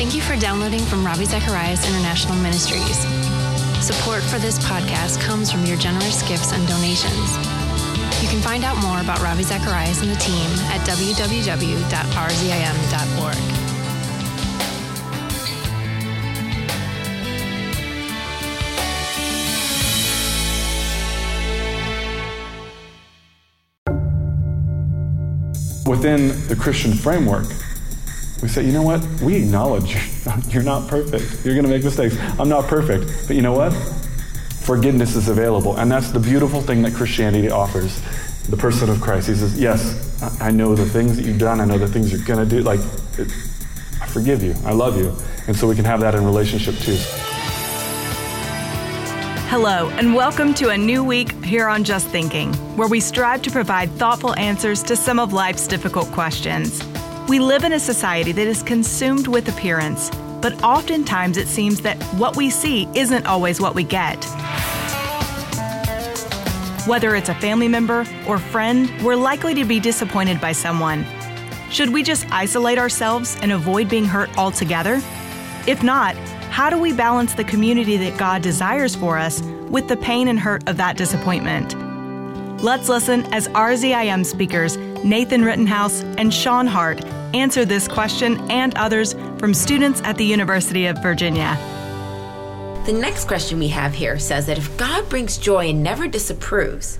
Thank you for downloading from Ravi Zacharias International Ministries. Support for this podcast comes from your generous gifts and donations. You can find out more about Ravi Zacharias and the team at www.rzim.org. Within the Christian framework, we say, you know what? We acknowledge you're not perfect. You're going to make mistakes. I'm not perfect. But you know what? Forgiveness is available. And that's the beautiful thing that Christianity offers. The person of Christ. He says, Yes, I know the things that you've done. I know the things you're going to do. Like, it, I forgive you. I love you. And so we can have that in relationship too. Hello, and welcome to a new week here on Just Thinking, where we strive to provide thoughtful answers to some of life's difficult questions. We live in a society that is consumed with appearance, but oftentimes it seems that what we see isn't always what we get. Whether it's a family member or friend, we're likely to be disappointed by someone. Should we just isolate ourselves and avoid being hurt altogether? If not, how do we balance the community that God desires for us with the pain and hurt of that disappointment? Let's listen as RZIM speakers Nathan Rittenhouse and Shawn Hart answer this question and others from students at the University of Virginia. The next question we have here says that if God brings joy and never disapproves,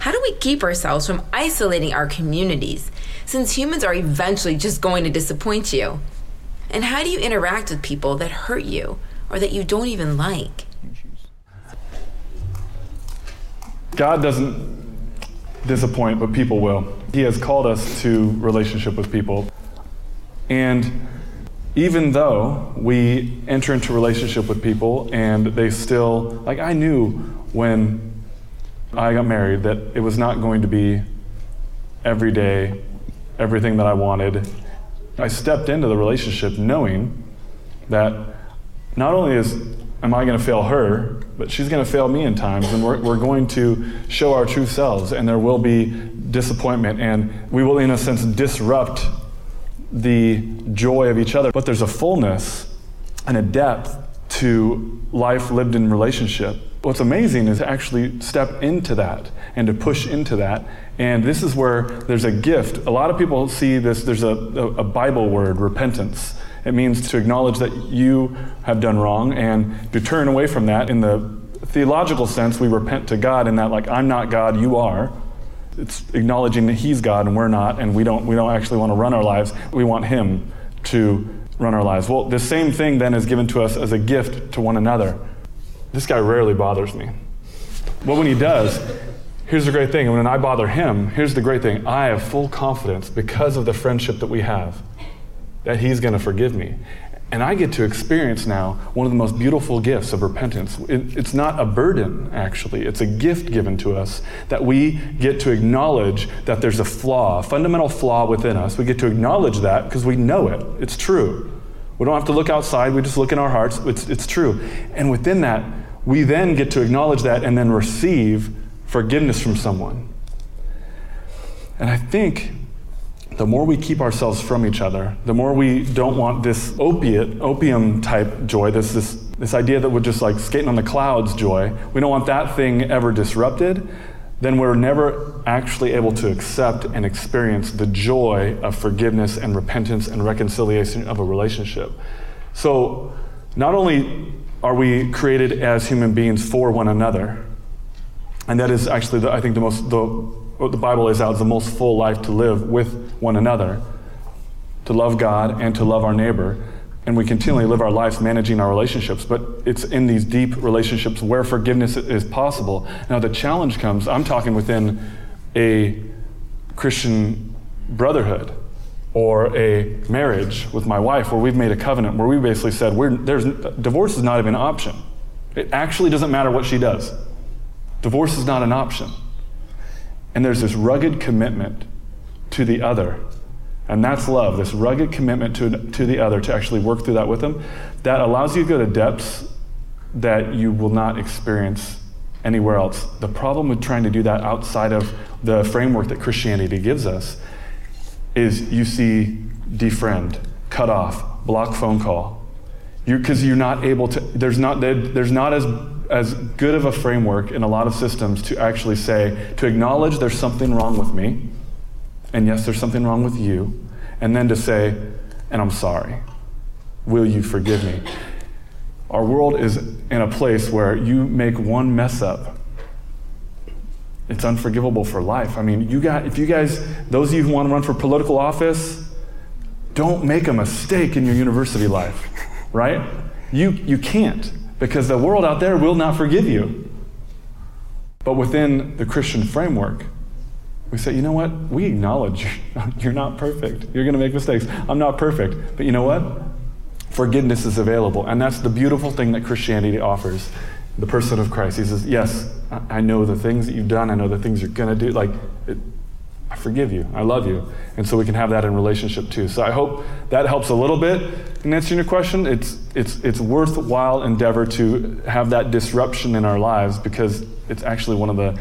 how do we keep ourselves from isolating our communities since humans are eventually just going to disappoint you? And how do you interact with people that hurt you or that you don't even like? God doesn't disappoint, but people will. He has called us to relationship with people. And even though we enter into relationship with people and they still, like I knew when I got married that it was not going to be every day, everything that I wanted. I stepped into the relationship knowing that not only is am I going to fail her, but she's going to fail me in times, and we're, we're going to show our true selves, and there will be disappointment, and we will, in a sense, disrupt the joy of each other. But there's a fullness and a depth to life lived in relationship. What's amazing is to actually step into that and to push into that. And this is where there's a gift. A lot of people see this, there's a, a, Bible word, repentance. It means to acknowledge that you have done wrong and to turn away from that. In the theological sense, we repent to God in that, like, I'm not God, you are. It's acknowledging that He's God and we're not, and we don't, we don't actually want to run our lives. We want Him to run our lives. Well, the same thing then is given to us as a gift to one another. This guy rarely bothers me. But when he does, here's the great thing. And when I bother him, here's the great thing. I have full confidence because of the friendship that we have that he's going to forgive me. And I get to experience now one of the most beautiful gifts of repentance. It, it's not a burden, actually. It's a gift given to us that we get to acknowledge that there's a flaw, a fundamental flaw within us. We get to acknowledge that because we know it. It's true. We don't have to look outside, we just look in our hearts. It's, it's true. And within that, we then get to acknowledge that and then receive forgiveness from someone. And I think the more we keep ourselves from each other, the more we don't want this opiate, opium type joy, this, this, this idea that we're just like skating on the clouds joy, we don't want that thing ever disrupted, then we're never actually able to accept and experience the joy of forgiveness and repentance and reconciliation of a relationship. So, not only are we created as human beings for one another, and that is actually, the, I think, the most, the, what the Bible lays out as the most full life to live with one another, to love God and to love our neighbor. And we continually live our lives managing our relationships, but it's in these deep relationships where forgiveness is possible. Now, the challenge comes I'm talking within a Christian brotherhood or a marriage with my wife where we've made a covenant where we basically said there's, divorce is not even an option. It actually doesn't matter what she does. Divorce is not an option. And there's this rugged commitment to the other. And that's love, this rugged commitment to, to the other to actually work through that with them. That allows you to go to depths that you will not experience anywhere else. The problem with trying to do that outside of the framework that Christianity gives us is you see defriend, cut off, block phone call, because you're, you're, not able to, there's not, there's not as, as good of a framework in a lot of systems to actually say, to acknowledge there's something wrong with me, and yes, there's something wrong with you, and then to say, and I'm sorry. Will you forgive me? Our world is in a place where you make one mess up. It's unforgivable for life. I mean, you got if you guys, those of you who want to run for political office, don't make a mistake in your university life, right? You you can't because the world out there will not forgive you. But within the Christian framework, we say, you know what? We acknowledge you're not perfect. You're going to make mistakes. I'm not perfect. But you know what? Forgiveness is available. And that's the beautiful thing that Christianity offers. The person of Christ. He says, Yes, I know the things that you've done. I know the things you're going to do. Like, it, I forgive you. I love you. And so we can have that in relationship too. So I hope that helps a little bit in answering your question. It's, it's, it's worthwhile endeavor to have that disruption in our lives because it's actually one of the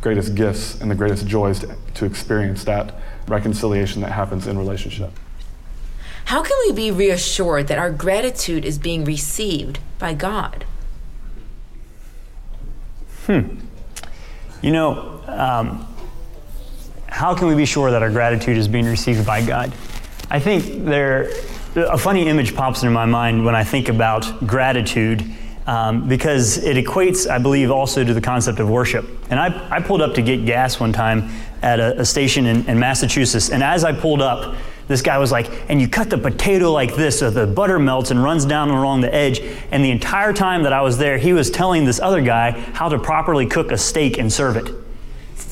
greatest gifts and the greatest joys to, to experience that reconciliation that happens in relationship. How can we be reassured that our gratitude is being received by God? Hmm. You know, um, how can we be sure that our gratitude is being received by God? I think there, a funny image pops into my mind when I think about gratitude um, because it equates, I believe, also to the concept of worship. And I, I pulled up to get gas one time at a, a station in, in, Massachusetts, and as I pulled up, this guy was like, and you cut the potato like this so the butter melts and runs down along the edge. And the entire time that I was there, he was telling this other guy how to properly cook a steak and serve it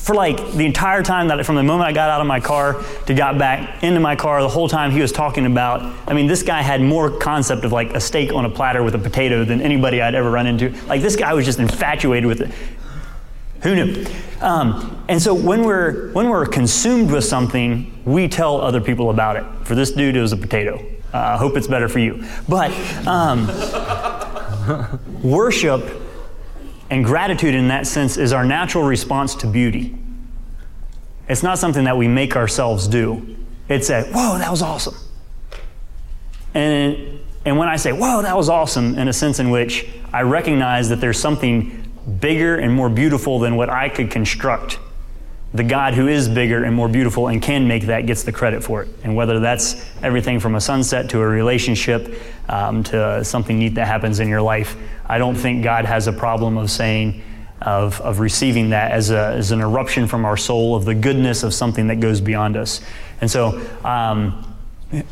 for like the entire time that from the moment I got out of my car to got back into my car, the whole time he was talking about. I mean, this guy had more concept of like a steak on a platter with a potato than anybody I'd ever run into. Like this guy was just infatuated with it. Who knew? Um, and so when we're when we're consumed with something, we tell other people about it. For this dude, it was a potato. Uh, I uh, hope it's better for you. But um, worship and gratitude, in that sense, is our natural response to beauty. It's not something that we make ourselves do. It's a, whoa, that was awesome. And, and when I say, whoa, that was awesome, in a sense in which I recognize that there's something bigger and more beautiful than what I could construct, the God who is bigger and more beautiful and can make that gets the credit for it. And whether that's everything from a sunset to a relationship um, to something neat that happens in your life, I don't think God has a problem of saying, of, of receiving that as, a, as an eruption from our soul of the goodness of something that goes beyond us. And so um,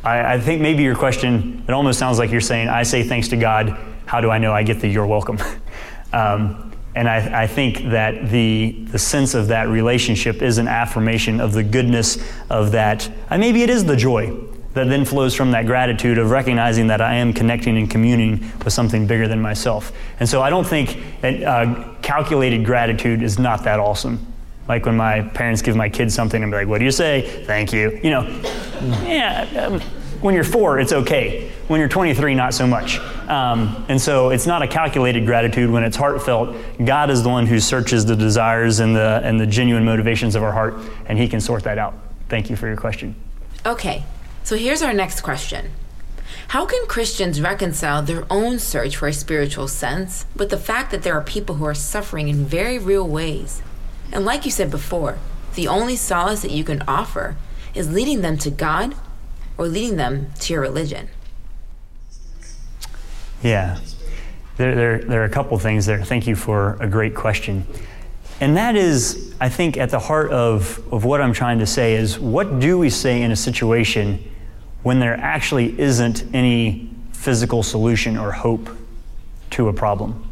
I, I, think maybe your question, it almost sounds like you're saying, I say thanks to God, how do I know I get the you're welcome? um, and I, I, think that the, the sense of that relationship is an affirmation of the goodness of that. And maybe it is the joy that then flows from that gratitude of recognizing that I am connecting and communing with something bigger than myself. And so I don't think uh, calculated gratitude is not that awesome. Like when my parents give my kids something and be like, "What do you say? Thank you." You know, yeah. Um, when you're four, it's okay. When you're 23, not so much. Um, and so it's not a calculated gratitude when it's heartfelt. God is the one who searches the desires and the and the genuine motivations of our heart, and He can sort that out. Thank you for your question. Okay, so here's our next question How can Christians reconcile their own search for a spiritual sense with the fact that there are people who are suffering in very real ways? And like you said before, the only solace that you can offer is leading them to God or leading them to your religion. Yeah. There, there, there are a couple things there. Thank you for a great question. And that is, I think, at the heart of, of what I'm trying to say is what do we say in a situation when there actually isn't any physical solution or hope to a problem.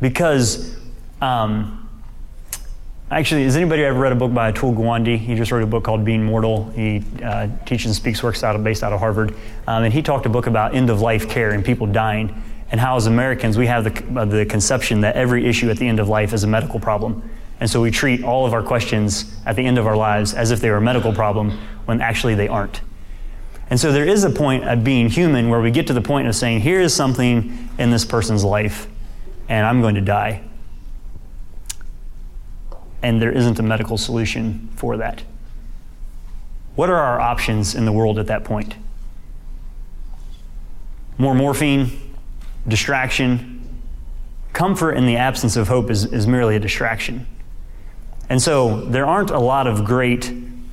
Because, um, actually, has anybody ever read a book by Atul Gawande? He just wrote a book called Being Mortal. He uh, teaches and speaks, works out of, based out of Harvard. Um, and he talked a book about end of life care and people dying, and how as Americans we have the, uh, the conception that every issue at the end of life is a medical problem. And so we treat all of our questions at the end of our lives as if they were a medical problem when actually they aren't. And so there is a point of being human where we get to the point of saying, here is something in this person's life, and I'm going to die. And there isn't a medical solution for that. What are our options in the world at that point? more morphine, distraction. Comfort in the absence of hope is, is merely a distraction. And so there aren't a lot of great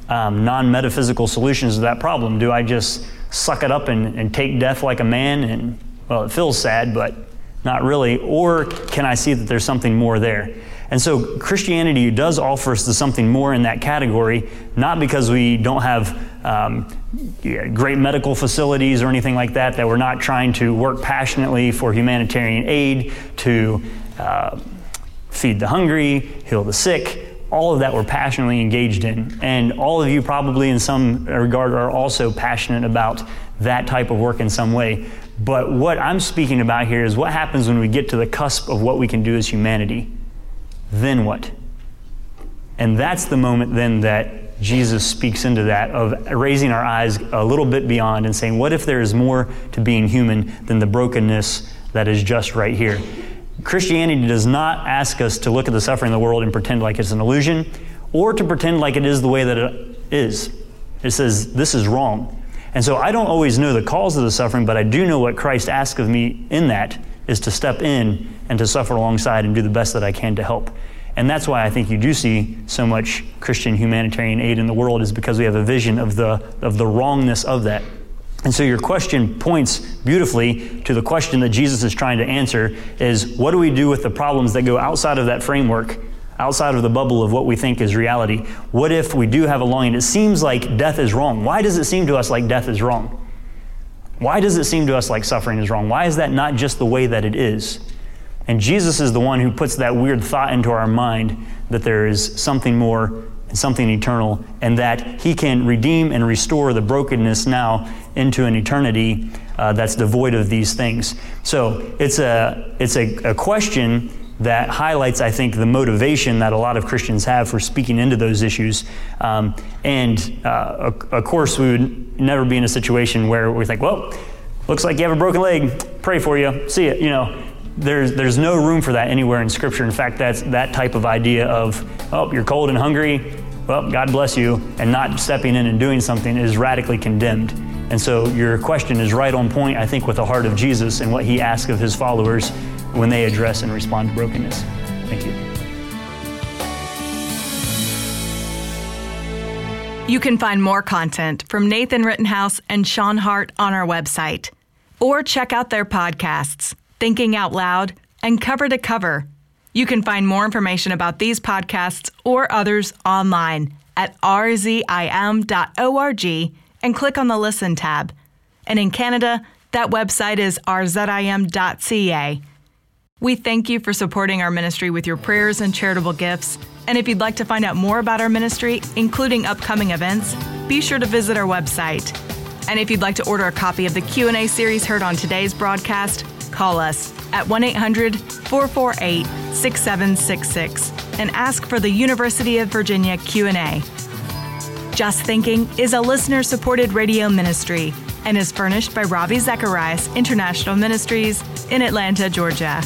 um, non metaphysical solutions to that problem. Do I just suck it up and, and take death like a man? And, well, it feels sad, but not really. Or can I see that there's something more there? And so Christianity does offer us something more in that category, not because we don't have um, great medical facilities or anything like that, that we're not trying to work passionately for humanitarian aid, to uh, feed the hungry, heal the sick. All of that we're passionately engaged in. And all of you, probably in some regard, are also passionate about that type of work in some way. But what I'm speaking about here is what happens when we get to the cusp of what we can do as humanity then what? And that's the moment then that Jesus speaks into that of raising our eyes a little bit beyond and saying, what if there is more to being human than the brokenness that is just right here? Christianity does not ask us to look at the suffering of the world and pretend like it's an illusion or to pretend like it is the way that it is. It says, this is wrong. And so I don't always know the cause of the suffering, but I do know what Christ asks of me in that is to step in and to suffer alongside and do the best that I can to help. And that's why I think you do see so much Christian humanitarian aid in the world is because we have a vision of the, of the wrongness of that. And so your question points beautifully to the question that Jesus is trying to answer is what do we do with the problems that go outside of that framework, outside of the bubble of what we think is reality? What if we do have a longing? It seems like death is wrong. Why does it seem to us like death is wrong? Why does it seem to us like suffering is wrong? Why is that not just the way that it is? And Jesus is the one who puts that weird thought into our mind that there is something more and something eternal, and that He can redeem and restore the brokenness now into an eternity uh, that's devoid of these things. So it's a it's a, a question that highlights, I think, the motivation that a lot of Christians have for speaking into those issues. Um, and uh, of course, we would never be in a situation where we think, well, looks like you have a broken leg, pray for you, see it, you know. There's, there's no room for that anywhere in Scripture. In fact, that's that type of idea of, oh, you're cold and hungry, well, God bless you, and not stepping in and doing something is radically condemned. And so your question is right on point, I think, with the heart of Jesus and what he asks of his followers when they address and respond to brokenness. Thank you. You can find more content from Nathan Rittenhouse and Shawn Hart on our website, or check out their podcasts, Thinking Out Loud and Cover to Cover. You can find more information about these podcasts or others online at rzim.org and click on the Listen tab. And in Canada, that website is rzim.ca. We thank you for supporting our ministry with your prayers and charitable gifts. And if you'd like to find out more about our ministry, including upcoming events, be sure to visit our website. And if you'd like to order a copy of the Q&A series heard on today's broadcast, call us at 1-800-448-6766 and ask for the University of Virginia Q&A. Just Thinking is a listener-supported radio ministry and is furnished by Ravi Zacharias International Ministries in Atlanta, Georgia.